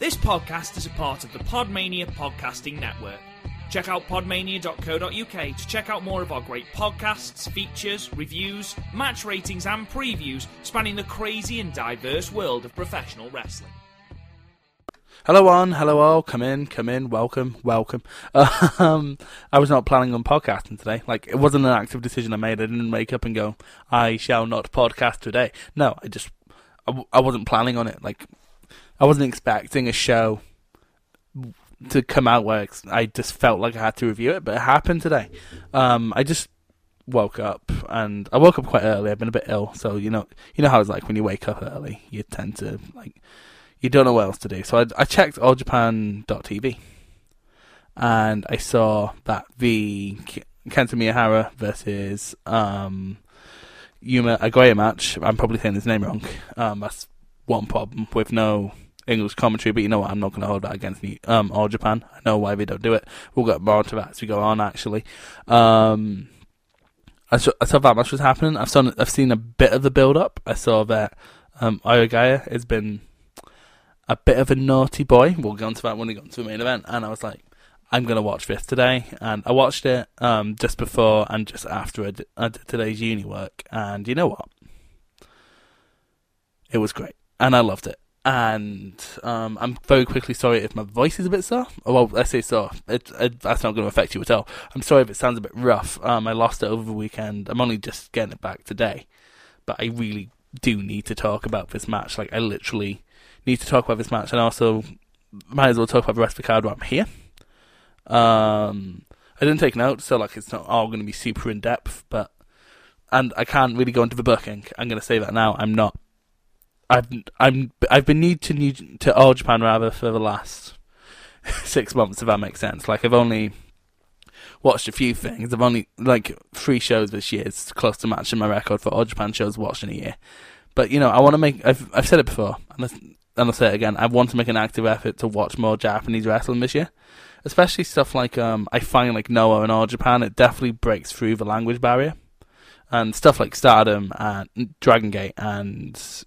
This podcast is a part of the Podmania Podcasting Network. Check out podmania.co.uk to check out more of our great podcasts, features, reviews, match ratings, and previews spanning the crazy and diverse world of professional wrestling. Hello, one. Hello, all. Come in, come in. Welcome, welcome. Um, I was not planning on podcasting today. Like, it wasn't an active decision I made. I didn't wake up and go, I shall not podcast today. No, I just, I wasn't planning on it. Like, I wasn't expecting a show to come out where I just felt like I had to review it, but it happened today. Um, I just woke up and I woke up quite early. I've been a bit ill, so you know, you know how it's like when you wake up early. You tend to like you don't know what else to do. So I, I checked alljapan.tv and I saw that the Kento Miyahara versus um, Yuma Agoya match. I'm probably saying his name wrong. Um, that's one problem with no English commentary, but you know what? I'm not going to hold that against New- um, All Japan. I know why they don't do it. We'll get more into that as we go on, actually. Um, I saw, I saw that match was happening. I've seen I've seen a bit of the build up. I saw that um, Oyagaya has been a bit of a naughty boy. We'll get onto that when we get into the main event. And I was like, I'm gonna watch this today. And I watched it um, just before and just after I did, I did today's uni work. And you know what? It was great, and I loved it. And um, I'm very quickly sorry if my voice is a bit sore. Oh, Well, I say sore. It, it, that's not going to affect you at all. I'm sorry if it sounds a bit rough. Um, I lost it over the weekend. I'm only just getting it back today, but I really do need to talk about this match. Like I literally need to talk about this match, and also might as well talk about the rest of the card while I'm here. Um, I didn't take notes, so like it's not all going to be super in depth, but and I can't really go into the booking. I'm going to say that now. I'm not. I've I'm I've been new to new to All Japan rather for the last six months, if that makes sense. Like I've only watched a few things. I've only like three shows this year. It's close to matching my record for All Japan shows watched in a year. But you know, I want to make. I've I've said it before, and I, and I'll say it again. I want to make an active effort to watch more Japanese wrestling this year, especially stuff like um. I find like Noah and All Japan. It definitely breaks through the language barrier, and stuff like Stardom and Dragon Gate and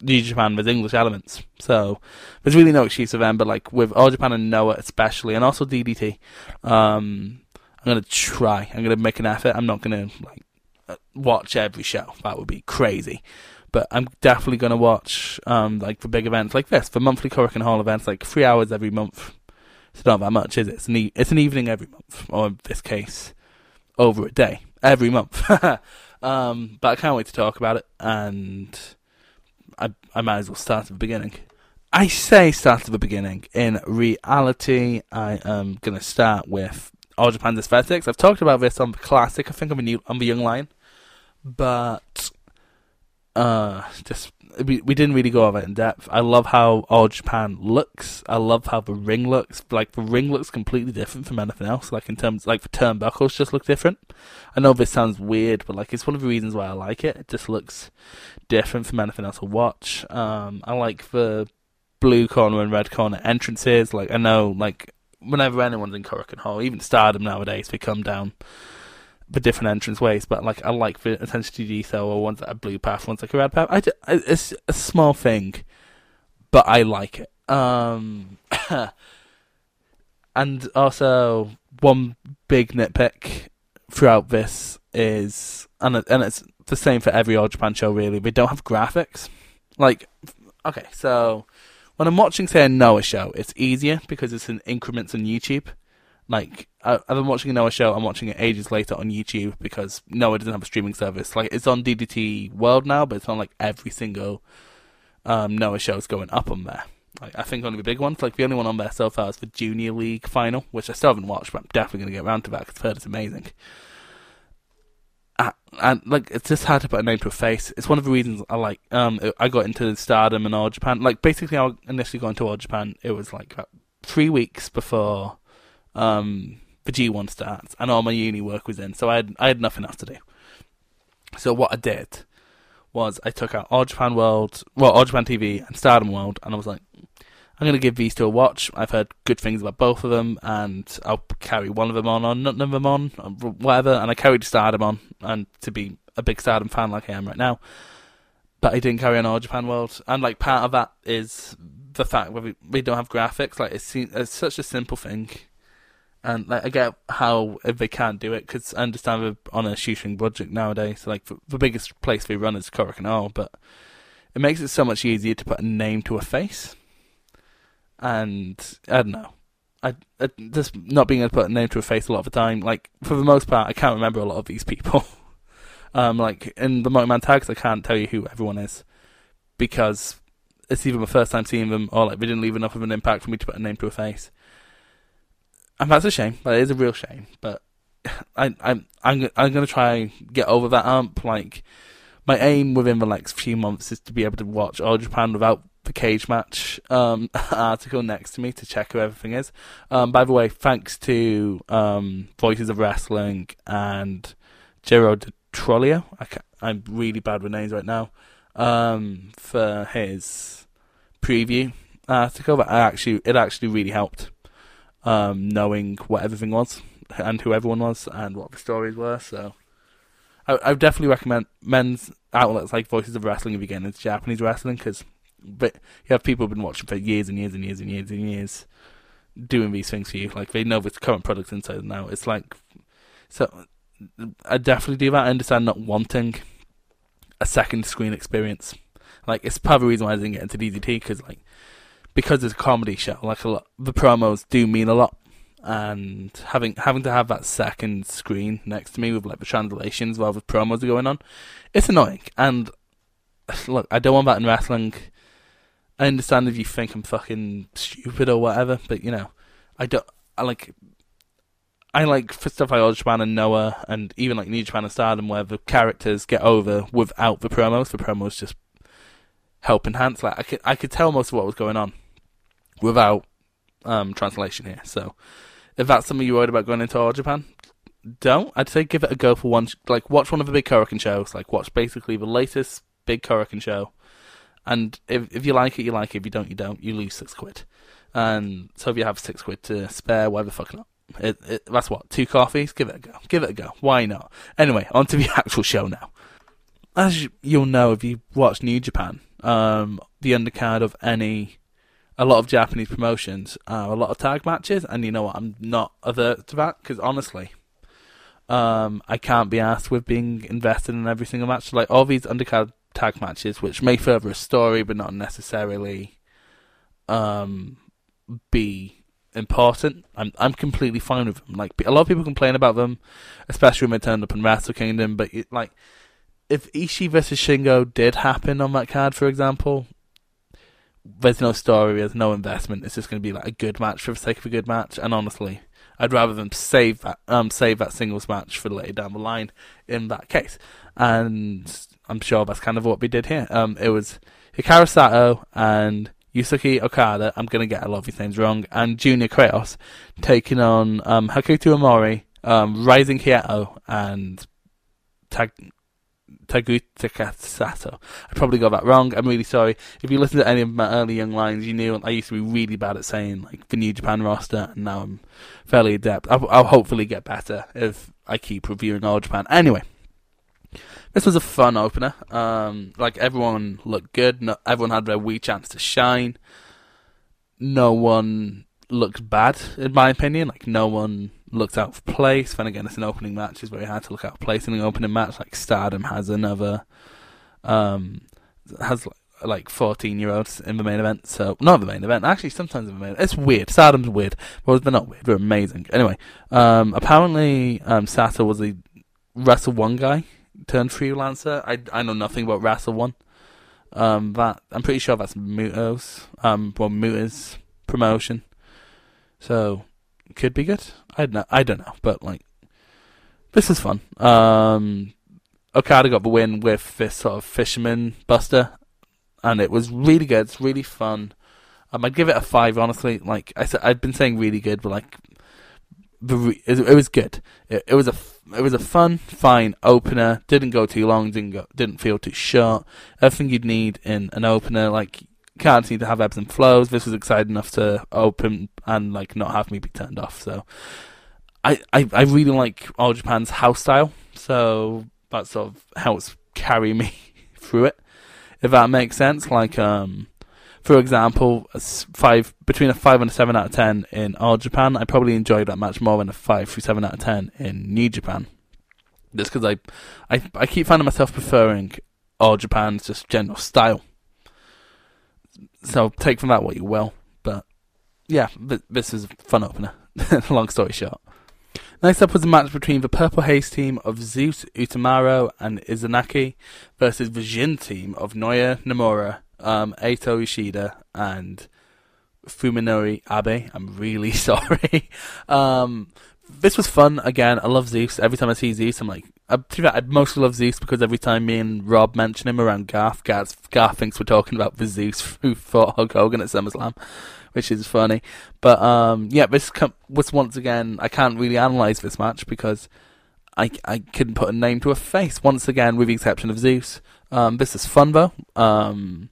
New Japan with English elements. So there's really no excuse for them. But like with All Japan and Noah especially, and also DDT, um, I'm gonna try. I'm gonna make an effort. I'm not gonna like uh, watch every show. That would be crazy. But I'm definitely gonna watch um like the big events like this, the monthly Korakuen Hall events, like three hours every month. It's not that much, is it? It's an e- it's an evening every month, or in this case, over a day every month. um, but I can't wait to talk about it, and I I might as well start at the beginning. I say start at the beginning. In reality, I am gonna start with All Japan's aesthetics. I've talked about this on the classic. I think on the new on the Young Lion, but uh, just we we didn't really go over it in depth. I love how All Japan looks. I love how the ring looks. Like the ring looks completely different from anything else. Like in terms, like the turnbuckles just look different. I know this sounds weird, but like it's one of the reasons why I like it. It just looks different from anything else I watch. Um, I like the blue corner and red corner entrances. Like I know, like whenever anyone's in Korakuen Hall, even Stardom nowadays, they come down the different entrance ways. But like I like the attention to detail, or ones that are blue path, ones like a red path. I- it's a small thing, but I like it. Um, and also one big nitpick throughout this is, and it, and it's the same for every old Japan show really. We don't have graphics. Like, okay, so when I'm watching, say, a Noah show, it's easier because it's in increments on YouTube. Like, I, have I'm watching a Noah show, I'm watching it ages later on YouTube because Noah doesn't have a streaming service. Like, it's on DDT World now, but it's not like every single um, Noah show is going up on there. Like, I think only the big ones. Like, the only one on there so far is the Junior League final, which I still haven't watched, but I'm definitely going to get around to that because I've heard it's amazing. And like it's just hard to put a name to a face. It's one of the reasons I like. Um, I got into Stardom and All Japan. Like basically, I initially got into All Japan. It was like three weeks before um the G one starts, and all my uni work was in, so I had I had nothing else to do. So what I did was I took out All Japan World, well All Japan TV and Stardom World, and I was like, I'm gonna give these two a watch. I've heard good things about both of them, and I'll carry one of them on or none of them on, or whatever. And I carried Stardom on, and to be a big Stardom fan like I am right now, but I didn't carry on All Japan World, and like part of that is the fact that we, we don't have graphics. Like it's it's such a simple thing, and like I get how if they can't do it because I understand we're on a shoestring budget nowadays. So, Like the biggest place they run is Korakuen but it makes it so much easier to put a name to a face. And I don't know. I, I, just not being able to put a name to a face a lot of the time. Like for the most part, I can't remember a lot of these people. um, like in the multi-man tags, I can't tell you who everyone is because it's either my first time seeing them or like they didn't leave enough of an impact for me to put a name to a face. And that's a shame. That is a real shame. But I, I'm I'm I'm gonna try and get over that hump. Like my aim within the next few months is to be able to watch All Japan without the Cagematch um, article next to me to check who everything is. Um, by the way, thanks to um, Voices of Wrestling and Jiro Trolio. I am really bad with names right now. Um, for his preview article, but I actually it actually really helped um, knowing what everything was and who everyone was and what the stories were. So I, I definitely recommend men's outlets like Voices of Wrestling if you get into Japanese wrestling because but you have people who've been watching for years and years and years and years and years doing these things for you. Like they know the current products inside and out. It's like so. I definitely do that. I understand not wanting a second screen experience. Like it's part of the reason why I didn't get into DDT because like because it's a comedy show. Like a lot, the promos do mean a lot, and having having to have that second screen next to me with like the translations while the promos are going on, it's annoying. And look, I don't want that in wrestling. I understand if you think I'm fucking stupid or whatever, but you know, I don't. I like. I like for stuff like All Japan and Noah, and even like New Japan and Stardom, where the characters get over without the promos. The promos just help enhance. Like I could, I could tell most of what was going on without um, translation here. So, if that's something you're worried about going into All Japan, don't. I'd say give it a go for one. Like watch one of the big Korakuen shows. Like watch basically the latest big Korakuen show and if if you like it, you like it. If you don't, you don't. You lose six quid. And so if you have six quid to spare, why the fuck not? It, it, that's what two coffees. Give it a go. Give it a go. Why not? Anyway, on to the actual show now. As you'll know if you watch New Japan, um, the undercard of any a lot of Japanese promotions are a lot of tag matches, and you know what? I'm not averse to that because honestly, um, I can't be asked with being invested in every single match. Like all these undercard tag matches, which may further a story but not necessarily um, be important. I'm I'm completely fine with them. Like a lot of people complain about them, especially when they turned up in Wrestle Kingdom. But it, like, if Ishii versus Shingo did happen on that card, for example, there's no story, there's no investment. It's just going to be like a good match for the sake of a good match. And honestly, I'd rather them save that um save that singles match for later down the line in that case. And I'm sure that's kind of what we did here. Um, it was Hikaru Sato and Yusuke Okada. I'm gonna get a lot of names wrong. And Junior Kratos taking on um, Hokuto Omori, um, Rising Hayato, and Tag. Sato. I probably got that wrong. I'm really sorry. If you listen to any of my early young lines, you knew I used to be really bad at saying like the New Japan roster, and now I'm fairly adept. I'll, I'll hopefully get better if I keep reviewing All Japan. Anyway, this was a fun opener. Um, like everyone looked good. No, everyone had their wee chance to shine. No one looked bad, in my opinion. Like no one looked out of place. Then again, it's an opening match. It's very hard to look out of place in an opening match. Like Stardom has another, um, has like 14 year olds in the main event. So not the main event. Actually, sometimes in the main. It's weird. Stardom's weird, but they're not weird. They're amazing. Anyway, um, apparently um, Sato was a Wrestle One guy turned freelancer. I I know nothing about Wrestle One. Um, that I'm pretty sure that's Muto's um, well Muta's promotion. So could be good. I don't know. I don't know, but like this is fun. Um, Okada got the win with this sort of fisherman buster, and it was really good. It's really fun. Um, I'd give it a five, honestly. Like I said, I've been saying really good, but like the it, it was good. It, it was a it was a fun, fine opener. Didn't go too long. Didn't go. Didn't feel too short. Everything you'd need in an opener. Like can't seem to have ebbs and flows. This was exciting enough to open and like not have me be turned off. So I I, I really like All Japan's house style. So that sort of helps carry me through it. If that makes sense. Like um for example, five between a five and a seven out of ten in All Japan, I probably enjoyed that match more than a five through seven out of ten in New Japan. Just because I, I, I keep finding myself preferring All Japan's just general style. So take from that what you will. But yeah, th- this is a fun opener. Long story short. Next up was a match between the Purple Haze team of Zeus Utamaro and Izanagi versus the Jin team of Naoya Nomura, um, Eito Ishida, and Fuminori Abe. I'm really sorry. um, this was fun. Again, I love Zeus. Every time I see Zeus, I'm like, I, to be I mostly love Zeus because every time me and Rob mention him around Garth, Garth, Garth thinks we're talking about the Zeus who fought Hulk Hogan at SummerSlam, which is funny. But um, yeah, this com- was once again, I can't really analyze this match because I I couldn't put a name to a face. Once again, with the exception of Zeus, um, this is fun though. Um,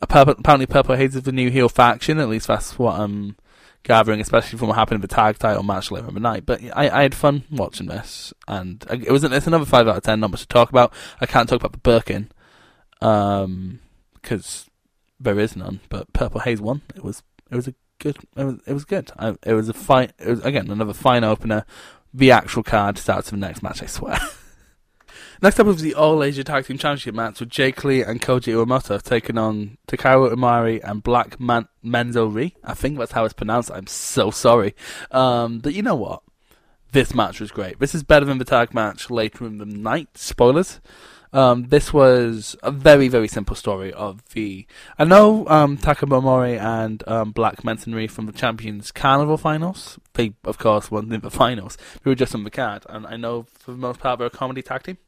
apparently, Purple Haze is the new heel faction. At least that's what I'm gathering, especially from what happened in the tag title match later in the night. But I, I had fun watching this, and it was it's another five out of ten. numbers to talk about. I can't talk about the Birkin, um, because there is none. But Purple Haze won. It was it was a good. It was it was good. I, it was a fine. It was again another fine opener. The actual card starts in the next match. I swear. Next up was the All Asia Tag Team Championship match with Jake Lee and Koji Iwamoto taking on Takao Omori and Black Man- Menzo Ri. I think that's how it's pronounced. I'm so sorry. Um, but you know what? This match was great. This is better than the tag match later in the night. Spoilers. Um, this was a very, very simple story of the. I know um, Takao Omori and um, Black Mentonry from the Champions Carnival finals. They, of course, won in the finals. They were just on the card, and I know for the most part they're a comedy tag team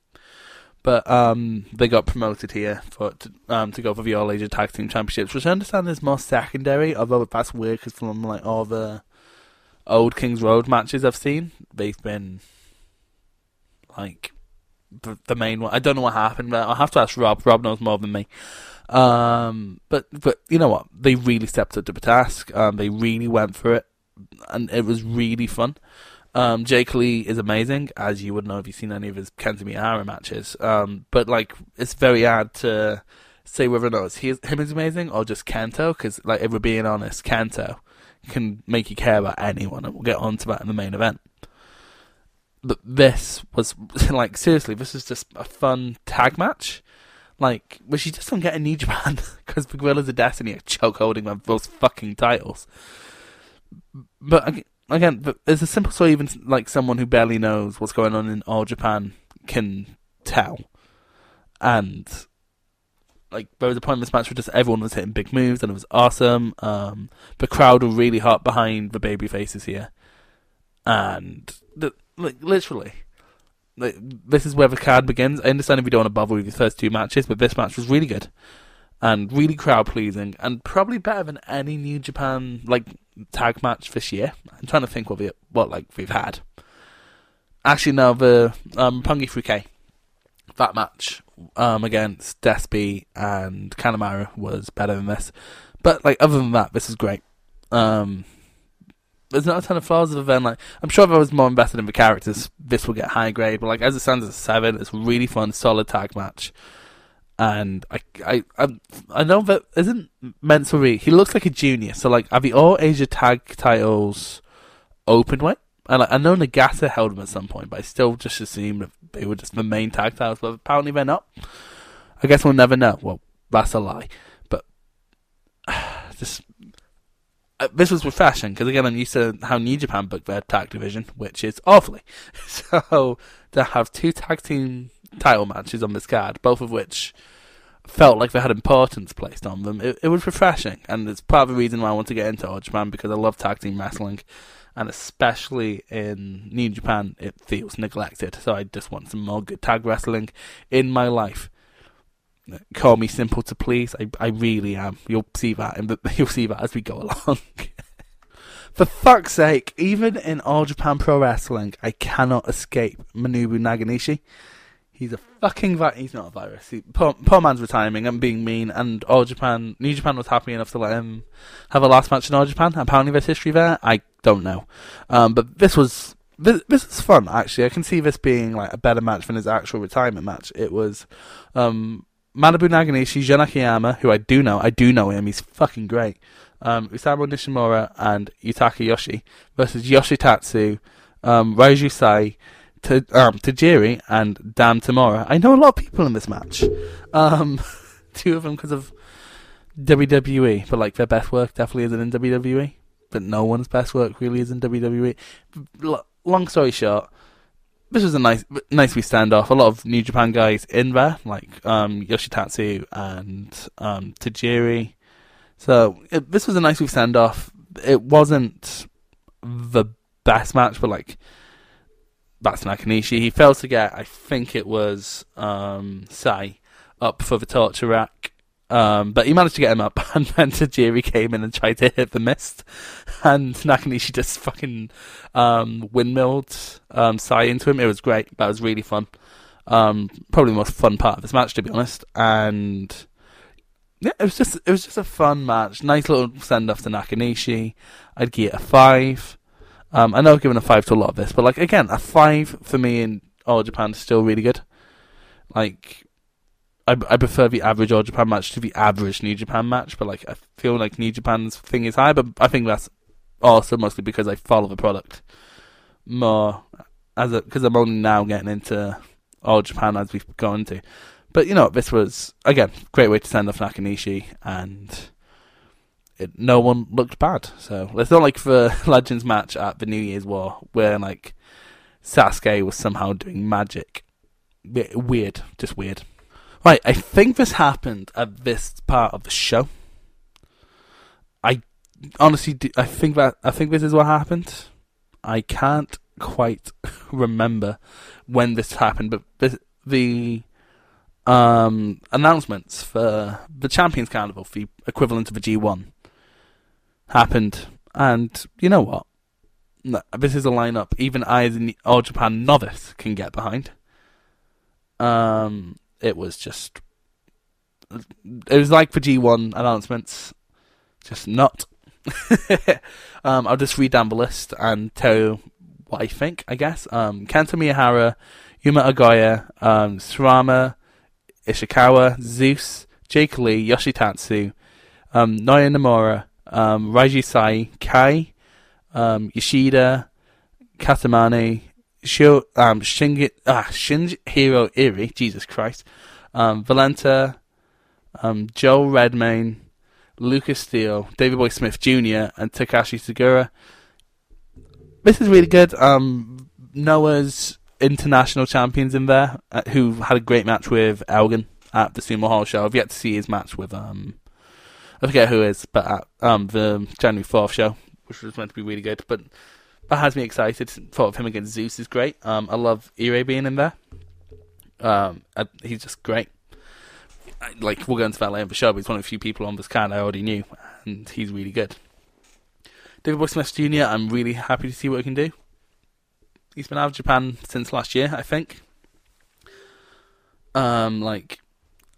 but um, they got promoted here for to, um, to go for the All Asia Tag Team Championships, which I understand is more secondary. Although that's weird because from like all the old Kings Road matches I've seen, they've been like the, the main one. I don't know what happened, but I'll have to ask Rob. Rob knows more than me. Um, but but you know what? They really stepped up to the task. Um, they really went for it, and it was really fun. Um, Jake Lee is amazing, as you would know if you've seen any of his Kento Miyahara matches. Um, but like, it's very hard to say whether or not it's his, him is amazing or just Kento, because like, if we're being honest, Kento can make you care about anyone, and we'll get onto that in the main event. But this was like seriously, this is just a fun tag match. Like, which you just don't get in New Japan because the Guerrillas of Destiny are choke holding those fucking titles. But again, it's a simple story. Even like someone who barely knows what's going on in all Japan can tell. And like there was a point in this match where just everyone was hitting big moves and it was awesome. Um, the crowd were really hot behind the baby faces here, and the, like literally. Like, this is where the card begins. I understand if you don't want to bother with the first two matches, but this match was really good and really crowd pleasing, and probably better than any New Japan like tag match this year. I'm trying to think what we what like we've had. Actually, now the um, Pungi Fruke that match um, against Despy and Kanemaru was better than this. But like other than that, this is great. Um, there's not a ton of flaws of event. Like I'm sure if I was more invested in the characters, this will get high grade. But like as it stands as a seven, it's a really fun, solid tag match and I, I, I, I know that isn't Mensuri. He looks like a junior. So like, are the all Asia tag titles open weight? And like, I know Nagata held them at some point, but I still just assumed they were just the main tag titles. But apparently they're not. I guess we'll never know. Well, that's a lie. But just uh, this was refreshing because again, I'm used to how New Japan booked their tag division, which is awfully. So to have two tag team title matches on this card, both of which felt like they had importance placed on them. It, it was refreshing, and it's part of the reason why I want to get into All Japan because I love tag team wrestling, and especially in New Japan, it feels neglected. So I just want some more good tag wrestling in my life. Call me simple to please. I I really am. You'll see that, and you'll see that as we go along. For fuck's sake, even in All Japan Pro Wrestling, I cannot escape Manabu Nakanishi. He's a fucking vi- he's not a virus. He, poor, poor man's retiring. I'm being mean, and All Japan, New Japan was happy enough to let him have a last match in All Japan. Apparently, there's history there. I don't know, um, but this was this, this was fun. Actually, I can see this being like a better match than his actual retirement match. It was um, Manabu Nakanishi, Jun Akiyama, who I do know, I do know him, he's fucking great. Um, Osamu Nishimura and Yutaka Yoshie versus Yoshitatsu, um, Ryoji Sai, to, um, Tajiri, and Dan Tamura. I know a lot of people in this match. Um, two of them because of WWE, but like their best work definitely isn't in WWE. But no one's best work really is in WWE. L- long story short, this was a nice, nice we standoff. A lot of New Japan guys in there, like um, Yoshitatsu and um, Tajiri. So it, this was a nice we standoff. It wasn't the best match, but like that's Nakanishi. He failed to get, I think it was um, Sai up for the torture rack. Um, but he managed to get him up, and then Tajiri came in and tried to hit the mist, and Nakanishi just fucking um, windmilled um, Sai into him. It was great. That was really fun. Um, probably the most fun part of this match, to be honest. And yeah, it was just it was just a fun match. Nice little send off to Nakanishi. I'd give it a five. Um, I know I've given a five to a lot of this, but like again, a five for me in All Japan is still really good. Like I, I prefer the average All Japan match to the average New Japan match, but like I feel like New Japan's thing is high, but I think that's also mostly because I follow the product more as because I'm only now getting into All Japan as we've gone into. But you know, this was again great way to send off Nakanishi, and it, no one looked bad. So it's not like the Legends match at the New Year's War where like Sasuke was somehow doing magic. Weird, just weird. Right, I think this happened at this part of the show. I honestly, do, I think that I think this is what happened. I can't quite remember when this happened, but this, the um, announcements for the Champions Carnival, the equivalent of a G1, happened, and you know what? This is a lineup even I, as an All Japan novice, can get behind. Um, it was just it was like for G1 announcements, just not. um, I'll just read down the list and tell you what I think. I guess um, Kento Miyahara, Yuma Agoya, um, Suwama, Ishikawa, Zeus, Jake Lee, Yoshitatsu, um, Naoya Nomura, um, Ryoji Sai, Kai, um, Yoshida, Katamani, Shio, um, ah, Shinji Hero Iri, Jesus Christ, um, Valenta, um, Joel Redman, Lucas Steele, Davey Boy Smith Jr., and Takashi Sugiura. This is really good. Um, Noah's international champions in there, uh, who had a great match with Elgin at the Sumo Hall show. I've yet to see his match with um, I forget who is, but at um the January fourth show, which was meant to be really good, but that has me excited. Thought of him against Zeus is great. Um, I love Irie being in there. Um, I, he's just great. I, like we'll go into that later in the show, but he's one of the few people on this card I already knew, and he's really good. Davey Boy Smith Jr. I'm really happy to see what he can do. He's been out of Japan since last year, I think. Um, like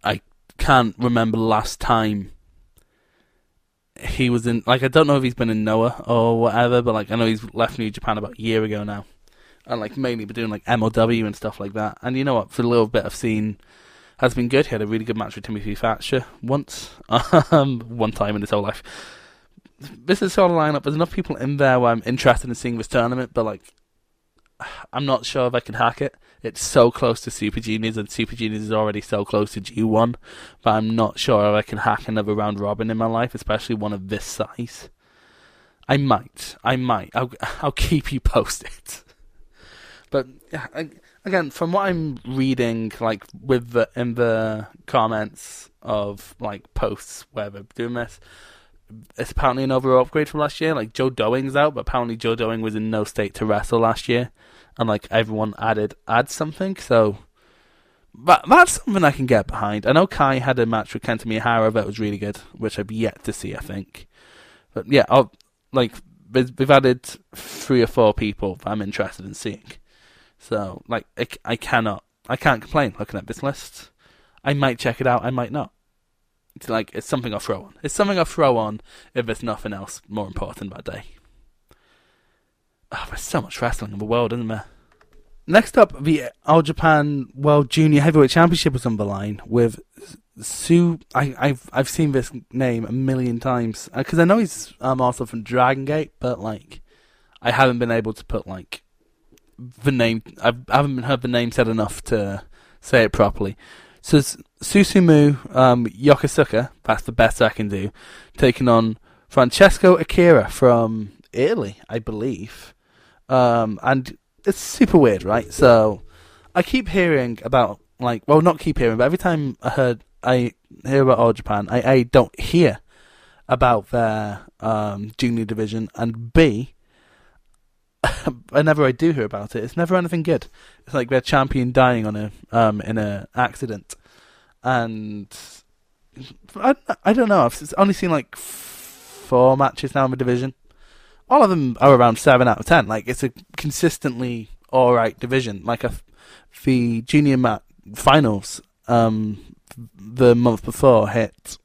I can't remember last time he was in like I don't know if he's been in Noah or whatever, but like I know he's left New Japan about a year ago now, and like mainly been doing like MLW and stuff like that. And you know what? For a little bit I've seen has been good. He had a really good match with Timothy Thatcher once, um, one time in his whole life. This is sort of lineup. There's enough people in there where I'm interested in seeing this tournament, but like I'm not sure if I can hack it. It's so close to Super Juniors, and Super Juniors is already so close to G1, but I'm not sure I can hack another round robin in my life, especially one of this size. I might. I might. I'll, I'll keep you posted. but again, from what I'm reading, like with the in the comments of like posts where they're doing this, it's apparently an overall upgrade from last year. Like Joe Doering's out, but apparently Joe Doering was in no state to wrestle last year and like everyone added add something. So that that's something I can get behind. I know Kai had a match with Kento Miyahara that was really good, which I've yet to see. I think, but yeah, I'll like we've added three or four people I'm interested in seeing. So like I, I cannot I can't complain looking at this list. I might check it out. I might not. It's like it's something I'll throw on. It's something I'll throw on if there's nothing else more important that day. Oh, there's so much wrestling in the world, isn't there? next up, the All Japan World Junior Heavyweight Championship was on the line with Sue. I, I've I've seen this name a million times because I know he's um, also from Dragon Gate, but like I haven't been able to put like the name. I've, I haven't heard the name said enough to say it properly. So Susumu um, Yokosuka. That's the best I can do. Taking on Francesco Akira from Italy, I believe. Um, and it's super weird, right? So I keep hearing about like, well, not keep hearing, but every time I heard I hear about All Japan, I a don't hear about their um, junior division, and b whenever I do hear about it, it's never anything good. It's like their champion dying on a um, in a accident, and I I don't know. I've only seen like four matches now in the division. All of them are around seven out of ten. Like it's a consistently all right division. Like a the junior mat finals um, the month before hit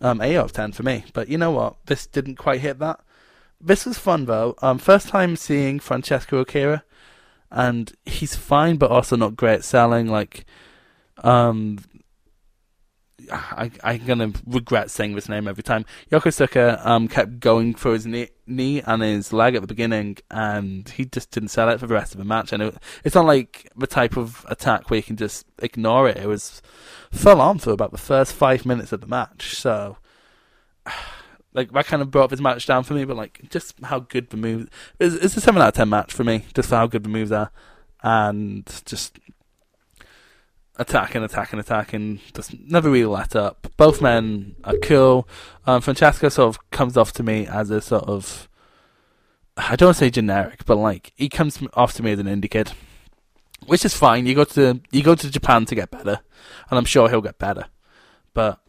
um, eight out of ten for me. But you know what? This didn't quite hit that. This was fun though. Um, first time seeing Francesco Akira, and he's fine, but also not great selling. Like, um, I I'm gonna regret saying this name every time. Yokosuka um kept going for his knee, knee and his leg at the beginning, and he just didn't sell it for the rest of the match. And it, it's not like the type of attack where you can just ignore it. It was full on for about the first five minutes of the match. So like that kind of brought this match down for me, but like just how good the move It's, it's a seven out of ten match for me, just for how good the moves are, and just attacking, attacking, attacking. Just never really let up. Both men are cool. Um, Francesco sort of comes off to me as a sort of I don't want to say generic, but like he comes off to me as an indie kid, which is fine. You go to you go to Japan to get better, and I'm sure he'll get better. But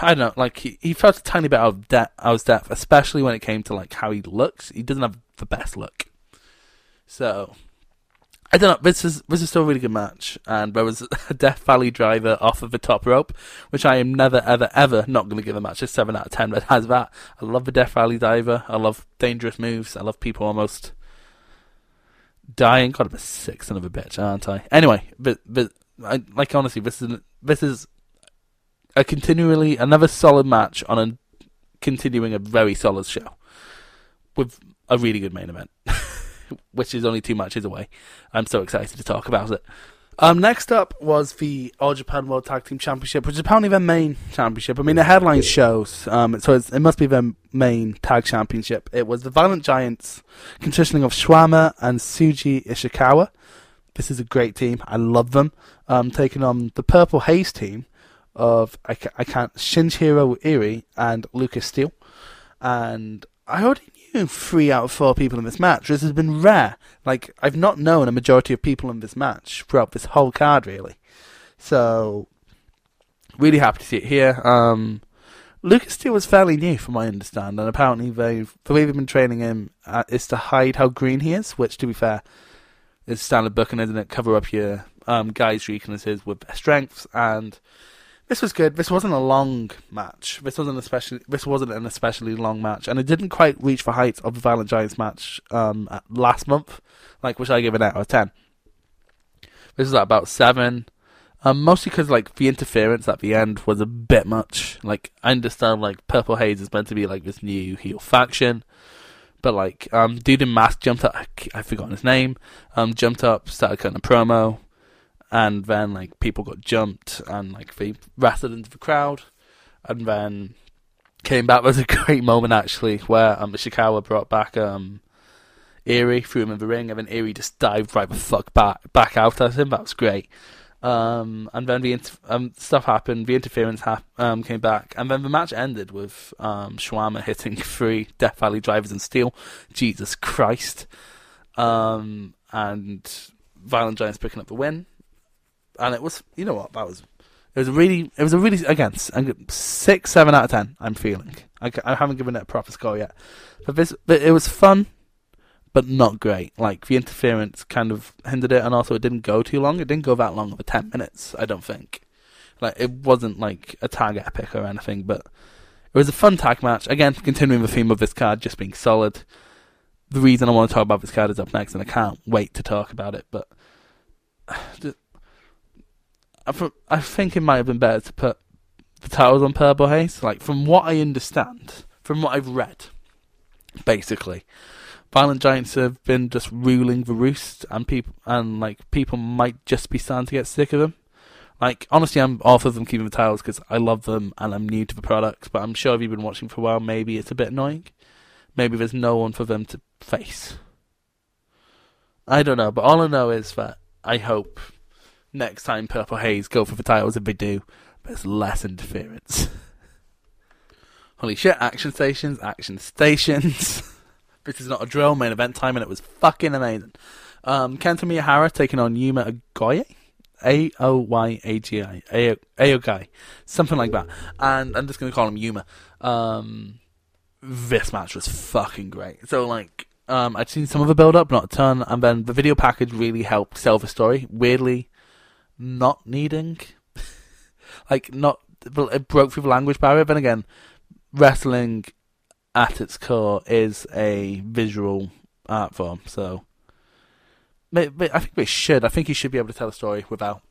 I don't know, like he, he felt a tiny bit out of depth, out of depth, especially when it came to like how he looks. He doesn't have the best look, so I don't know. This is this is still a really good match, and there was a Death Valley driver off of the top rope, which I am never, ever, ever not going to give a match a seven out of ten. But has that, I love the Death Valley driver. I love dangerous moves. I love people almost dying. God, I'm a sick son of a bitch, aren't I? Anyway, but but I, like honestly, this is this is a continually another solid match on a continuing a very solid show with a really good main event, which is only two matches away. I'm so excited to talk about it. Um, next up was the All Japan World Tag Team Championship, which is apparently their main championship. I mean, the headline shows, um, so it must be their main tag championship. It was the Violent Giants, consisting of Suwama and Shuji Ishikawa. This is a great team. I love them. Um, taking on the Purple Haze team, of I, I can't Shinjiro Irie and Lucas Steele, and I already three out of four people in this match. This has been rare. Like I've not known a majority of people in this match throughout this whole card, really. So really happy to see it here. Um, Lucas Steele was fairly new, from my understand, and apparently they the way they've been training him uh, is to hide how green he is, which, to be fair, is standard booking, isn't it? Cover up your um, guys' weaknesses with strengths, and this was good. This wasn't a long match. This wasn't especially. This wasn't an especially long match, and it didn't quite reach the heights of the Violent Giants match um, last month, like which I give an out of ten. This is at about seven, um, mostly because like the interference at the end was a bit much. Like I understand, like Purple Haze is meant to be like this new heel faction, but like um, dude in mask jumped up. I, I've forgotten his name. Um, jumped up, started cutting a promo and then like people got jumped and like they wrestled into the crowd, and then came back. Was a great moment actually where um Ishikawa brought back um Irie, threw him in the ring, and then Irie just dived right the fuck back back out at him. That was great. Um, and then the inter- um, stuff happened. The interference um, came back, and then the match ended with um, Suwama hitting three Death Valley drivers and Steele. Jesus Christ! Um, and Violent Giants picking up the win and it was you know what that was. It was really, it was a really again six, seven out of ten. I'm feeling. I, I haven't given it a proper score yet, but this, but it was fun, but not great. Like the interference kind of hindered it, and also it didn't go too long. It didn't go that long over ten minutes. I don't think. Like it wasn't like a tag epic or anything, but it was a fun tag match. Again, continuing the theme of this card, just being solid. the reason I want to talk about this card is up next, and I can't wait to talk about it. But I I think it might have been better to put the titles on Purple Haze. Like from what I understand, from what I've read, basically, Violent Giants have been just ruling the roost, and people and like people might just be starting to get sick of them. Like honestly, I'm all for them keeping the titles because I love them and I'm new to the products. But I'm sure if you've been watching for a while, maybe it's a bit annoying. Maybe there's no one for them to face. I don't know, but all I know is that I hope next time Purple Haze go for the titles. If they do, there's less interference. Holy shit! Action stations, action stations. this is not a drill. Main event time, and it was fucking amazing. Um, Kento Miyahara taking on Yuma Aoyagi. A O Y A G I. Aogai. Something like that. And I'm just going to call him Yuma. Um, this match was fucking great. So, like, um, I'd seen some of the build up, not a ton, and then the video package really helped sell the story. Weirdly, not needing, like, not it broke through the language barrier. But again, wrestling at its core is a visual art form, so I think we should. I think you should be able to tell a story without,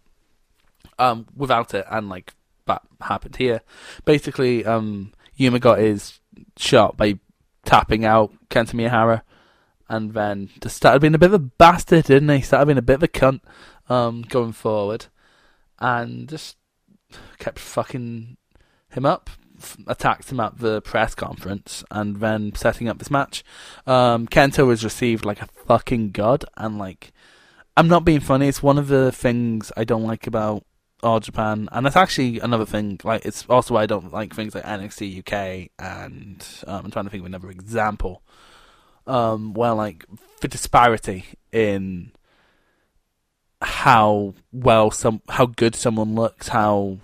um, without it, and like that happened here. Basically, um, Yuma got his shot by tapping out Kento Miyahara, and then just started being a bit of a bastard, didn't he? Started being a bit of a cunt, um, going forward, and just kept fucking him up. Attacked him at the press conference and then setting up this match. Um, Kento was received like a fucking god, and like, I'm not being funny. It's one of the things I don't like about All Japan, and that's actually another thing. Like, it's also why I don't like things like NXT UK, and um, I'm trying to think of another example um, where like the disparity in how well some how good someone looks, how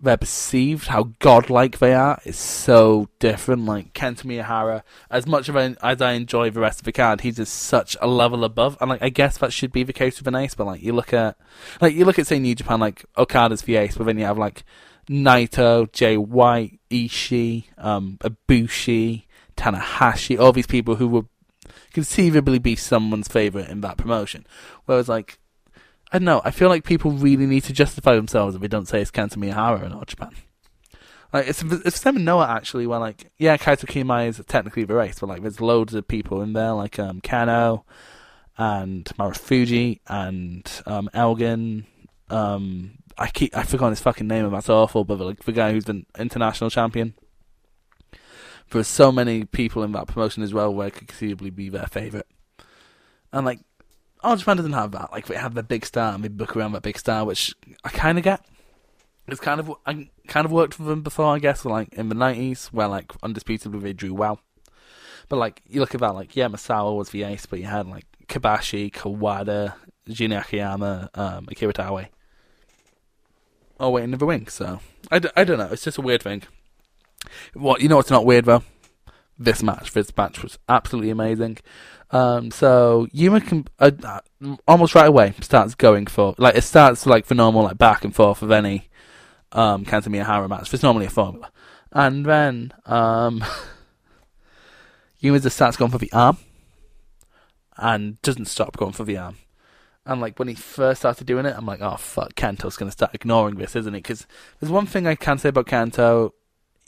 they're perceived, how godlike they are is so different. Like Kento Miyahara, as much a, as I enjoy the rest of the card, he's just such a level above. And like I guess that should be the case with an ace, but like you look at like you look at say New Japan, like Okada's the ace, but then you have like Naito, Jay White, Ishii, um, Ibushi, Tanahashi, all these people who would conceivably be someone's favorite in that promotion. Whereas like I don't know. I feel like people really need to justify themselves if they don't say it's Kento Miyahara in All Japan. Like it's it's Sam Noah actually, where like yeah, Kaito Kiyomiya is technically the race, but like there's loads of people in there like um Kenoh and Marufuji and um Elgin. Um, I keep I forgot his fucking name, and that's awful. But like the guy who's been international champion. There's so many people in that promotion as well where could conceivably be their favorite, and like All Japan doesn't have that. Like they have the big star and they book around that big star, which I kind of get. It's kind of I kind of worked for them before, I guess, like in the nineties, where like undisputably they drew well. But like you look at that, like yeah, Misawa was the ace, but you had like Kobashi, Kawada, Jun Akiyama, um, Akira Taue. Oh wait, in the wing. So I, d- I don't know. It's just a weird thing. What you know? It's not weird though? This match. This match was absolutely amazing. Um, so Yuma can uh, uh, almost right away starts going for like it starts like the normal like back and forth of any um Kento Miyahara match. It's normally a formula, and then um, Yuma just starts going for the arm, and doesn't stop going for the arm. And like when he first started doing it, I'm like, oh fuck, Kento's gonna start ignoring this, isn't he? Because there's one thing I can say about Kento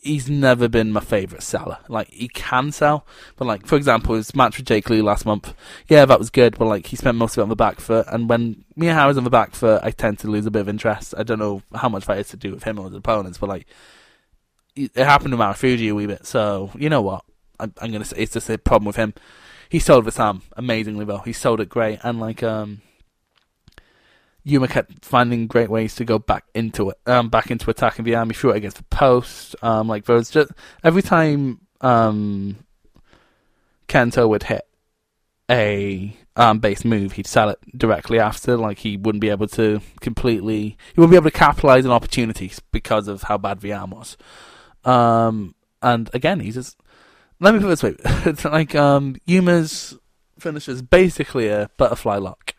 he's never been my favourite seller. Like he can sell, but like for example, his match with Jake Lee last month, yeah, that was good, but like he spent most of it on the back foot, and when Miyahara's on the back foot, I tend to lose a bit of interest. I don't know how much that is to do with him or his opponents, but like it happened to Marufuji a wee bit. So you know what, I'm, I'm gonna say it's just a problem with him. He sold the Sam amazingly well. He sold it great, and like um Yuma kept finding great ways to go back into it, um, back into attacking the army, threw it against the post. Um, like there was just every time um, Kento would hit a um, base move, he'd sell it directly after. Like he wouldn't be able to completely, he wouldn't be able to capitalize on opportunities because of how bad the arm was. Um, and again, he's just. Let me put it this way: it's like um, Yuma's finish is basically a butterfly lock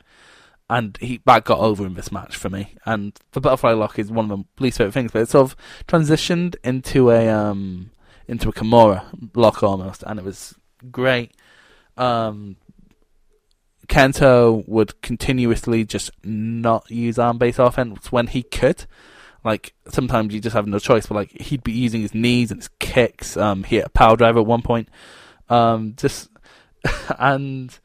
and he that got over in this match for me. And the butterfly lock is one of my least favorite things, but it sort of transitioned into a um into a Kimura lock almost, and it was great. um, Kento would continuously just not use arm based offense when he could. Like sometimes you just have no choice, but like he'd be using his knees and his kicks. Um, he hit a power driver at one point. Um, just and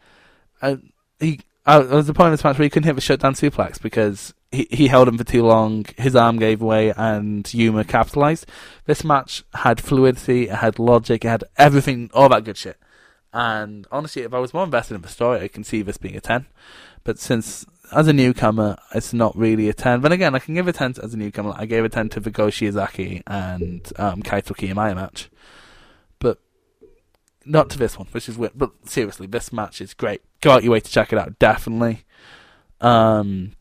uh, he uh, there was a point in this match where he couldn't hit the shutdown suplex because he he held him for too long. His arm gave way, and Yuma capitalized. This match had fluidity, it had logic, it had everything, all that good shit. And honestly, if I was more invested in the story, I can see this being a 10. But since, as a newcomer, it's not really a 10. But again, I can give a 10 as a newcomer. I gave a 10 to the Go Shiozaki and um, Kaito Kiyomiya match. Not to this one, which is weird. But seriously, this match is great. Go out your way to check it out, definitely. Um,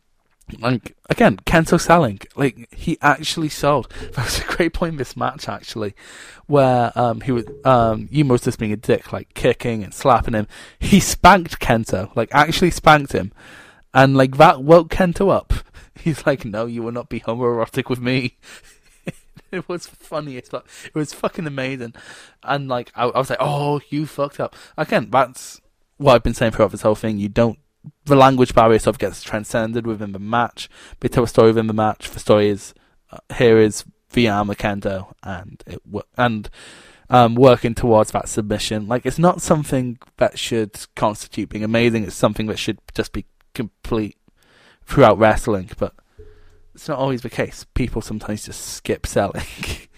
like again, Kento selling. Like he actually sold. That was a great point in this match actually, where um he was um Yuma was just being a dick, like kicking and slapping him. He spanked Kento, like actually spanked him, and like that woke Kento up. He's like, "No, you will not be homoerotic with me." it was. Like, it was fucking amazing, and like I, I was like, "Oh, you fucked up." Again, that's what I've been saying throughout this whole thing. You don't the language barrier sort of gets transcended within the match. They tell a story within the match. The story is uh, here is VR Makendo and it and um, working towards that submission. Like it's not something that should constitute being amazing. It's something that should just be complete throughout wrestling. But it's not always the case. People sometimes just skip selling.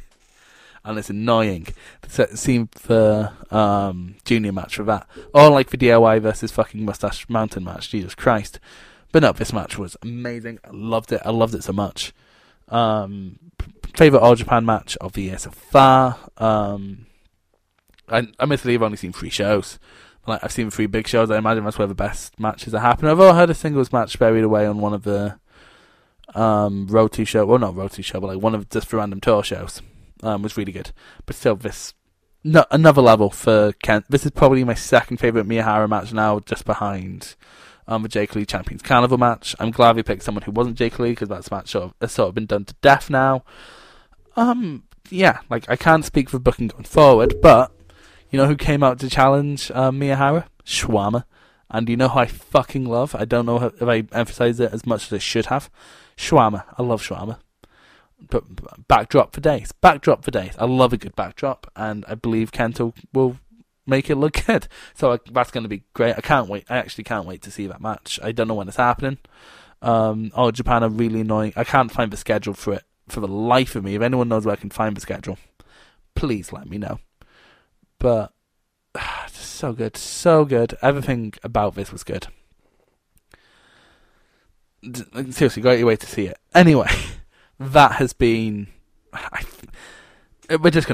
and it's annoying. Seemed the um, junior match for that. Or like the DIY versus fucking Mustache Mountain match. Jesus Christ. But no, this match was amazing. I loved it. I loved it so much. Um, favorite All Japan match of the year so far. Um, I admittedly have only seen three shows. Like I've seen three big shows. I imagine that's where the best matches are happening. I've heard a singles match buried away on one of the um, Road show. Well, not Road to show, but like one of just random tour shows um, was really good. But still, this no, another level for Kent. This is probably my second favorite Miyahara match now, just behind um, the Jake Lee Champions Carnival match. I'm glad we picked someone who wasn't Jake Lee because that match sort of, has sort of been done to death now. Um, yeah, like I can't speak for booking going forward, but you know who came out to challenge um, Miyahara? Suwama. And you know who I fucking love? I don't know if I emphasized it as much as I should have. Suwama. I love Suwama but backdrop for days. Backdrop for days. I love a good backdrop, and I believe Kento will make it look good. So that's going to be great. I can't wait. I actually can't wait to see that match. I don't know when it's happening. Um, oh, Japan are really annoying. I can't find the schedule for it for the life of me. If anyone knows where I can find the schedule, please let me know. But so good, so good. Everything about this was good. Seriously, great way to see it. Anyway. that has been. I, we're just going to